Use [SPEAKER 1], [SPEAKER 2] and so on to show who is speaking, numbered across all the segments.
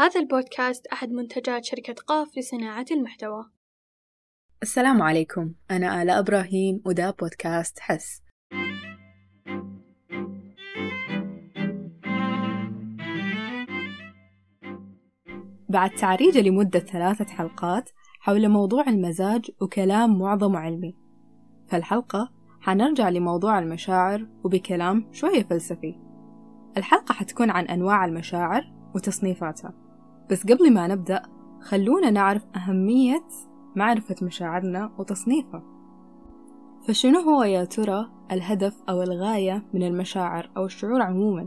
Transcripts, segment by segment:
[SPEAKER 1] هذا البودكاست أحد منتجات شركة قاف لصناعة المحتوى.
[SPEAKER 2] السلام عليكم. أنا آلاء إبراهيم وده بودكاست حس. بعد تعريجة لمدة ثلاثة حلقات حول موضوع المزاج وكلام معظمه علمي. فالحلقة حنرجع لموضوع المشاعر وبكلام شوية فلسفي. الحلقة حتكون عن أنواع المشاعر وتصنيفاتها. بس قبل ما نبدأ خلونا نعرف أهمية معرفة مشاعرنا وتصنيفها. فشنو هو يا ترى الهدف أو الغاية من المشاعر أو الشعور عموما؟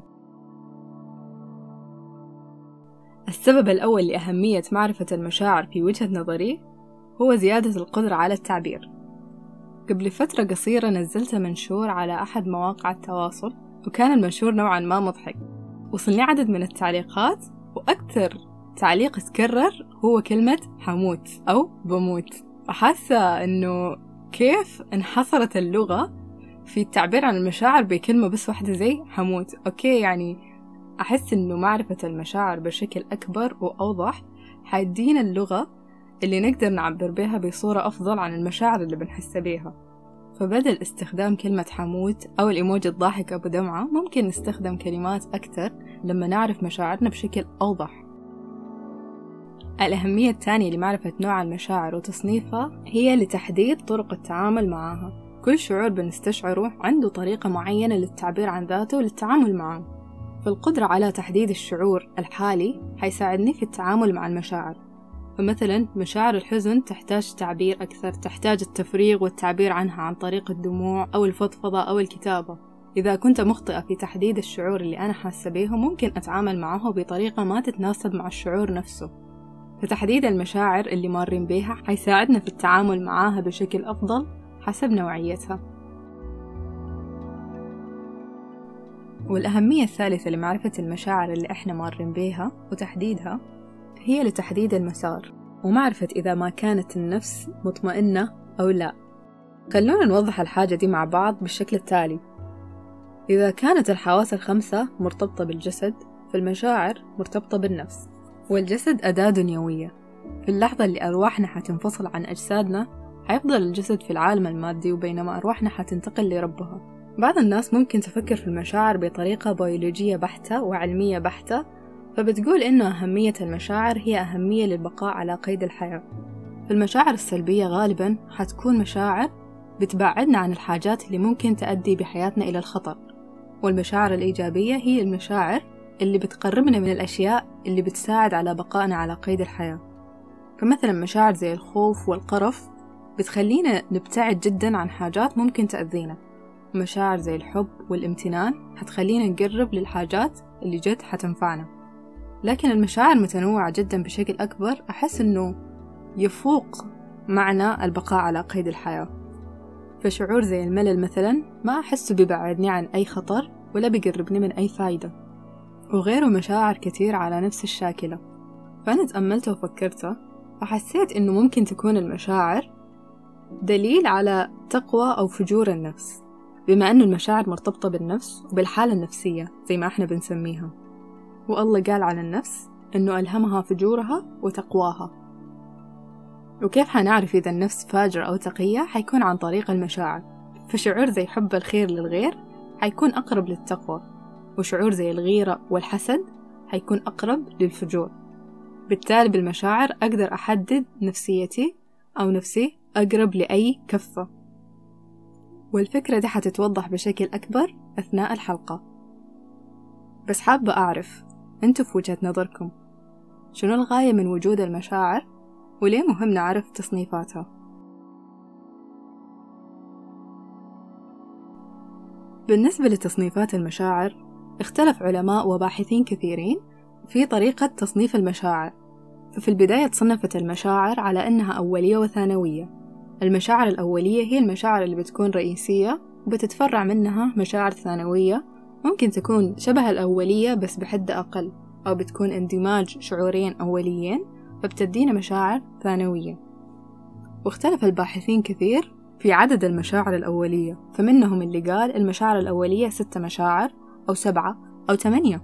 [SPEAKER 2] السبب الأول لأهمية معرفة المشاعر في وجهة نظري هو زيادة القدرة على التعبير. قبل فترة قصيرة نزلت منشور على أحد مواقع التواصل وكان المنشور نوعا ما مضحك وصلني عدد من التعليقات وأكثر تعليق تكرر هو كلمة حموت أو بموت وحاسة إنه كيف انحصرت اللغة في التعبير عن المشاعر بكلمة بس واحدة زي حموت أوكي يعني أحس إنه معرفة المشاعر بشكل أكبر وأوضح حيدينا اللغة اللي نقدر نعبر بها بصورة أفضل عن المشاعر اللي بنحس بيها. فبدل استخدام كلمة حموت أو الإيموجي الضاحك أبو دمعة ممكن نستخدم كلمات أكثر لما نعرف مشاعرنا بشكل أوضح. الأهمية الثانية لمعرفة نوع المشاعر وتصنيفها هي لتحديد طرق التعامل معها. كل شعور بنستشعره عنده طريقة معينة للتعبير عن ذاته وللتعامل معه. فالقدرة على تحديد الشعور الحالي حيساعدني في التعامل مع المشاعر. فمثلا مشاعر الحزن تحتاج تعبير أكثر تحتاج التفريغ والتعبير عنها عن طريق الدموع أو الفضفضة أو الكتابة. إذا كنت مخطئة في تحديد الشعور اللي أنا حاسة به ممكن أتعامل معه بطريقة ما تتناسب مع الشعور نفسه. فتحديد المشاعر اللي مارين بيها حيساعدنا في التعامل معاها بشكل أفضل حسب نوعيتها. والأهمية الثالثة لمعرفة المشاعر اللي إحنا مارين بيها وتحديدها هي لتحديد المسار ومعرفة إذا ما كانت النفس مطمئنة أو لا. خلونا نوضح الحاجة دي مع بعض بالشكل التالي. إذا كانت الحواس الخمسة مرتبطة بالجسد فالمشاعر مرتبطة بالنفس. والجسد أداة دنيوية. في اللحظة اللي أرواحنا حتنفصل عن أجسادنا حيفضل الجسد في العالم المادي وبينما أرواحنا حتنتقل لربها. بعض الناس ممكن تفكر في المشاعر بطريقة بيولوجية بحتة وعلمية بحتة فبتقول إنه أهمية المشاعر هي أهمية للبقاء على قيد الحياة. فالمشاعر السلبية غالبا حتكون مشاعر بتبعدنا عن الحاجات اللي ممكن تؤدي بحياتنا إلى الخطر. والمشاعر الإيجابية هي المشاعر اللي بتقربنا من الأشياء اللي بتساعد على بقائنا على قيد الحياة. فمثلا مشاعر زي الخوف والقرف بتخلينا نبتعد جدا عن حاجات ممكن تأذينا. مشاعر زي الحب والامتنان حتخلينا نقرب للحاجات اللي جد حتنفعنا. لكن المشاعر متنوعة جدا بشكل أكبر أحس أنه يفوق معنى البقاء على قيد الحياة. فشعور زي الملل مثلا ما أحسه بيبعدني عن أي خطر ولا بيقربني من أي فايدة. وغيره مشاعر كتير على نفس الشاكلة. فأنا تأملت وفكرت وحسيت إنه ممكن تكون المشاعر دليل على تقوى أو فجور النفس بما أنه المشاعر مرتبطة بالنفس وبالحالة النفسية زي ما إحنا بنسميها. والله قال على النفس أنه ألهمها فجورها وتقواها. وكيف حنعرف إذا النفس فاجرة أو تقية؟ حيكون عن طريق المشاعر. فشعور زي حب الخير للغير حيكون أقرب للتقوى. وشعور زي الغيرة والحسد حيكون أقرب للفجور. بالتالي بالمشاعر أقدر أحدد نفسيتي أو نفسي أقرب لأي كفة. والفكرة دي حتتوضح بشكل أكبر أثناء الحلقة. بس حابة أعرف أنتوا في وجهة نظركم شنو الغاية من وجود المشاعر؟ وليه مهم نعرف تصنيفاتها؟ بالنسبة لتصنيفات المشاعر اختلف علماء وباحثين كثيرين في طريقة تصنيف المشاعر. ففي البداية تصنفت المشاعر على أنها أولية وثانوية. المشاعر الأولية هي المشاعر اللي بتكون رئيسية وبتتفرع منها مشاعر ثانوية. ممكن تكون شبه الأولية بس بحد أقل أو بتكون اندماج شعورين أوليين فبتدينا مشاعر ثانوية. واختلف الباحثين كثير في عدد المشاعر الأولية فمنهم اللي قال المشاعر الأولية ست مشاعر أو سبعة أو ثمانية.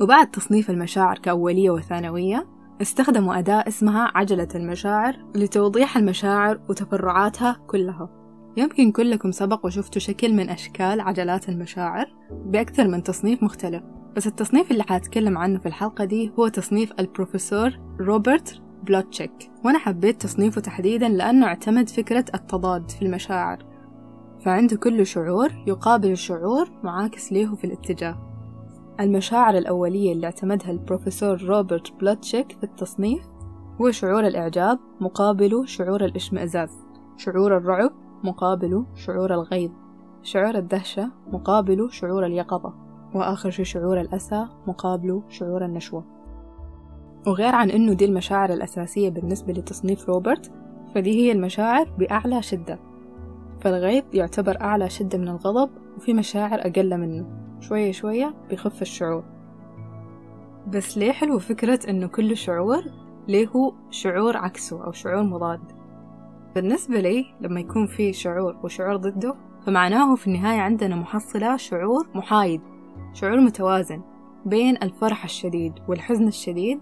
[SPEAKER 2] وبعد تصنيف المشاعر كأولية وثانوية استخدموا أداة اسمها عجلة المشاعر لتوضيح المشاعر وتفرعاتها كلها. يمكن كلكم سبق وشفتوا شكل من أشكال عجلات المشاعر بأكثر من تصنيف مختلف. بس التصنيف اللي حأتكلم عنه في الحلقة دي هو تصنيف البروفيسور روبرت بلوتشيك. وأنا حبيت تصنيفه تحديدا لأنه اعتمد فكرة التضاد في المشاعر. فعنده كل شعور يقابل شعور معاكس له في الاتجاه. المشاعر الأولية اللي اعتمدها البروفيسور روبرت بلوتشيك في التصنيف هو شعور الإعجاب مقابله شعور الإشمئزاز. شعور الرعب مقابله شعور الغيظ. شعور الدهشة مقابله شعور اليقظة. وآخر شي شعور الأسى مقابله شعور النشوة. وغير عن أنه دي المشاعر الأساسية بالنسبة لتصنيف روبرت فدي هي المشاعر بأعلى شدة. فالغيظ يعتبر أعلى شدة من الغضب وفي مشاعر أقل منه. شوية شوية بيخف الشعور. بس ليه حلو فكرة إنه كل شعور ليه شعور عكسه أو شعور مضاد؟ بالنسبة لي لما يكون في شعور وشعور ضده فمعناه في النهاية عندنا محصلة شعور محايد شعور متوازن بين الفرح الشديد والحزن الشديد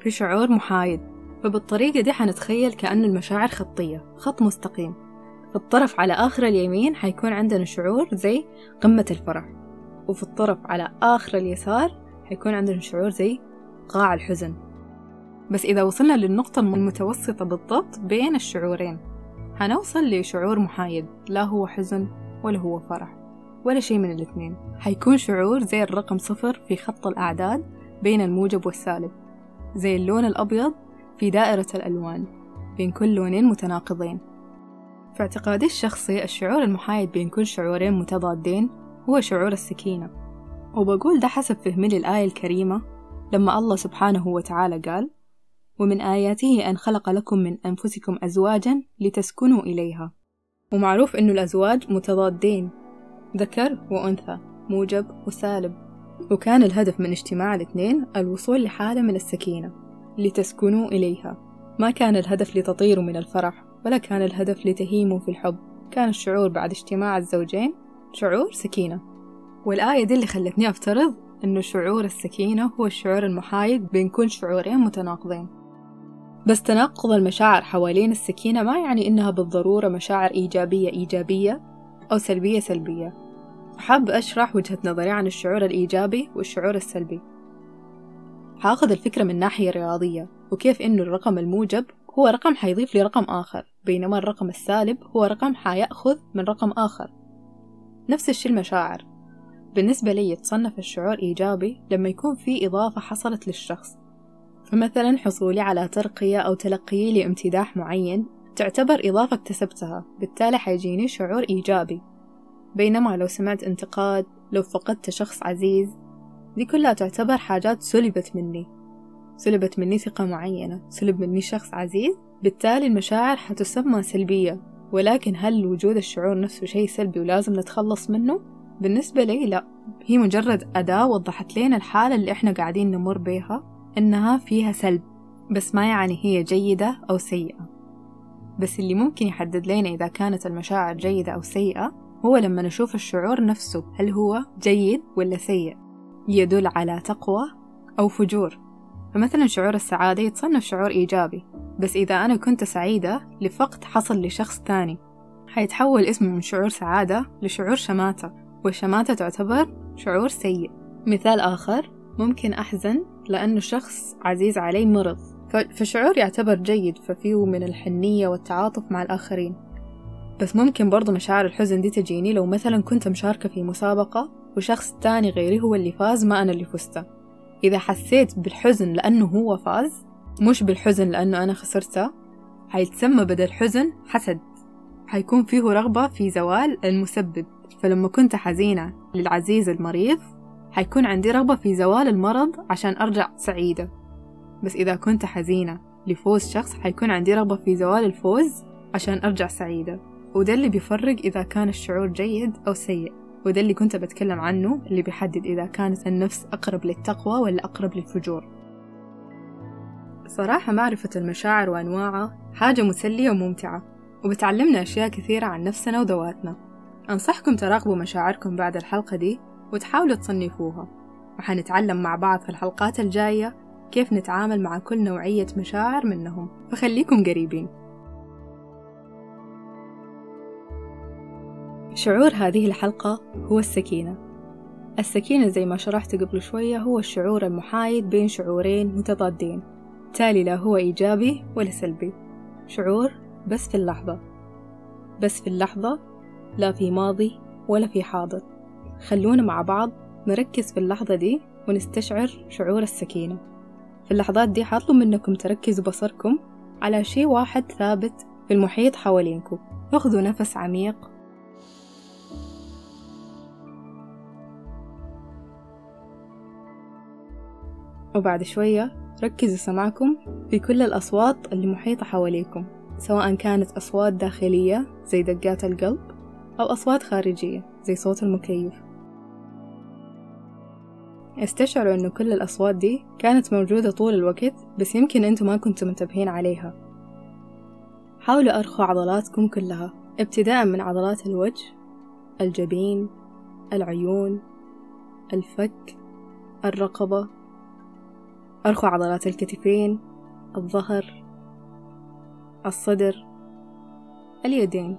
[SPEAKER 2] في شعور محايد. فبالطريقة دي حنتخيل كأن المشاعر خطية خط مستقيم. في الطرف على آخر اليمين حيكون عندنا شعور زي قمة الفرح وفي الطرف على آخر اليسار حيكون عندنا شعور زي قاع الحزن. بس إذا وصلنا للنقطة المتوسطة بالضبط بين الشعورين حنوصل لشعور محايد لا هو حزن ولا هو فرح ولا شيء من الاثنين حيكون شعور زي الرقم صفر في خط الأعداد بين الموجب والسالب زي اللون الأبيض في دائرة الألوان بين كل لونين متناقضين. في اعتقادي الشخصي الشعور المحايد بين كل شعورين متضادين هو شعور السكينة. وبقول ده حسب فهمي للآية الكريمة لما الله سبحانه وتعالى قال ومن آياته أن خلق لكم من أنفسكم أزواجا لتسكنوا إليها. ومعروف أنه الأزواج متضادين ذكر وأنثى موجب وسالب. وكان الهدف من اجتماع الاثنين الوصول لحالة من السكينة لتسكنوا إليها. ما كان الهدف لتطيروا من الفرح. ولا كان الهدف لتهيموا في الحب. كان الشعور بعد اجتماع الزوجين شعور سكينة. والآية دي اللي خلتني أفترض أنه شعور السكينة هو الشعور المحايد بين كل شعورين متناقضين. بس تناقض المشاعر حوالين السكينة ما يعني إنها بالضرورة مشاعر إيجابية إيجابية أو سلبية سلبية. حاب أشرح وجهة نظري عن الشعور الإيجابي والشعور السلبي. حاخذ الفكرة من ناحية رياضية وكيف إنه الرقم الموجب هو رقم حيضيف لي رقم آخر بينما الرقم السالب هو رقم حيأخذ من رقم آخر. نفس الشي المشاعر. بالنسبة لي يتصنف الشعور إيجابي لما يكون في إضافة حصلت للشخص. فمثلا حصولي على ترقية أو تلقيي لامتداح معين تعتبر إضافة اكتسبتها بالتالي حيجيني شعور إيجابي. بينما لو سمعت انتقاد لو فقدت شخص عزيز دي كلها تعتبر حاجات سلبت مني. سلبت مني ثقة معينة سلب مني شخص عزيز. بالتالي المشاعر حتسمى سلبية ولكن هل وجود الشعور نفسه شيء سلبي ولازم نتخلص منه؟ بالنسبة لي لا. هي مجرد أداة وضحت لنا الحالة اللي إحنا قاعدين نمر بيها إنها فيها سلب بس ما يعني هي جيدة أو سيئة. بس اللي ممكن يحدد لنا إذا كانت المشاعر جيدة أو سيئة هو لما نشوف الشعور نفسه هل هو جيد ولا سيء؟ يدل على تقوى أو فجور. فمثلا شعور السعادة يتصنف شعور إيجابي بس إذا أنا كنت سعيدة لفقد حصل لشخص تاني حيتحول اسمه من شعور سعادة لشعور شماتة والشماتة تعتبر شعور سيء. مثال آخر ممكن أحزن لأنه شخص عزيز علي مرض. فشعور يعتبر جيد ففيه من الحنية والتعاطف مع الآخرين. بس ممكن برضو مشاعر الحزن دي تجيني لو مثلا كنت مشاركة في مسابقة وشخص تاني غيري هو اللي فاز ما أنا اللي فزت إذا حسيت بالحزن لأنه هو فاز مش بالحزن لأنه أنا خسرته حيتسمى بدل حزن حسد. حيكون فيه رغبة في زوال المسبب. فلما كنت حزينة للعزيز المريض حيكون عندي رغبة في زوال المرض عشان أرجع سعيدة. بس إذا كنت حزينة لفوز شخص حيكون عندي رغبة في زوال الفوز عشان أرجع سعيدة. وده اللي بيفرق إذا كان الشعور جيد أو سيء. وده اللي كنت بتكلم عنه اللي بيحدد إذا كانت النفس أقرب للتقوى ولا أقرب للفجور. صراحة معرفة المشاعر وأنواعها حاجة مسلية وممتعة وبتعلمنا أشياء كثيرة عن نفسنا وذواتنا. أنصحكم تراقبوا مشاعركم بعد الحلقة دي وتحاولوا تصنفوها. وحنتعلم مع بعض في الحلقات الجاية كيف نتعامل مع كل نوعية مشاعر منهم. فخليكم قريبين. شعور هذه الحلقة هو السكينة. السكينة زي ما شرحت قبل شوية هو الشعور المحايد بين شعورين متضادين. بالتالي لا هو إيجابي ولا سلبي. شعور بس في اللحظة. بس في اللحظة لا في ماضي ولا في حاضر. خلونا مع بعض نركز في اللحظة دي ونستشعر شعور السكينة. في اللحظات دي حطلب منكم تركزوا بصركم على شيء واحد ثابت في المحيط حوالينكم. اخذوا نفس عميق وبعد شوية ركزوا سمعكم في كل الأصوات اللي محيطة حواليكم سواء كانت أصوات داخلية زي دقات القلب أو أصوات خارجية زي صوت المكيف. استشعروا أنه كل الأصوات دي كانت موجودة طول الوقت بس يمكن أنتم ما كنتم منتبهين عليها. حاولوا أرخوا عضلاتكم كلها ابتداء من عضلات الوجه الجبين العيون الفك الرقبة أرخوا عضلات الكتفين الظهر الصدر اليدين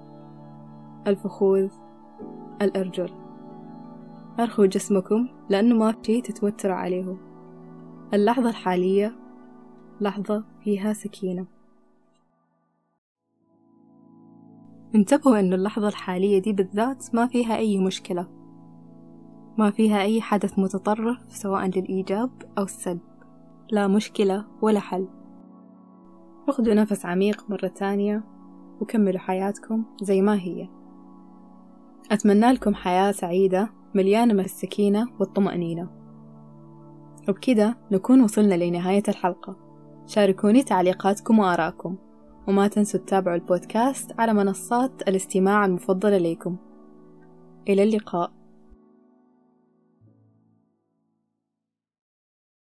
[SPEAKER 2] الفخوذ الأرجل. أرخوا جسمكم لأنه ما في شي تتوتروا عليه. اللحظة الحالية لحظة فيها سكينة. انتبهوا أن اللحظة الحالية دي بالذات ما فيها أي مشكلة. ما فيها أي حدث متطرف سواء للإيجاب أو السلب. لا مشكلة ولا حل. خذوا نفس عميق مرة تانية وكملوا حياتكم زي ما هي. أتمنى لكم حياة سعيدة مليانة من السكينة والطمأنينة. وبكذا نكون وصلنا لنهاية الحلقة. شاركوني تعليقاتكم وآراءكم وما تنسوا تتابعوا البودكاست على منصات الاستماع المفضلة ليكم إلى اللقاء.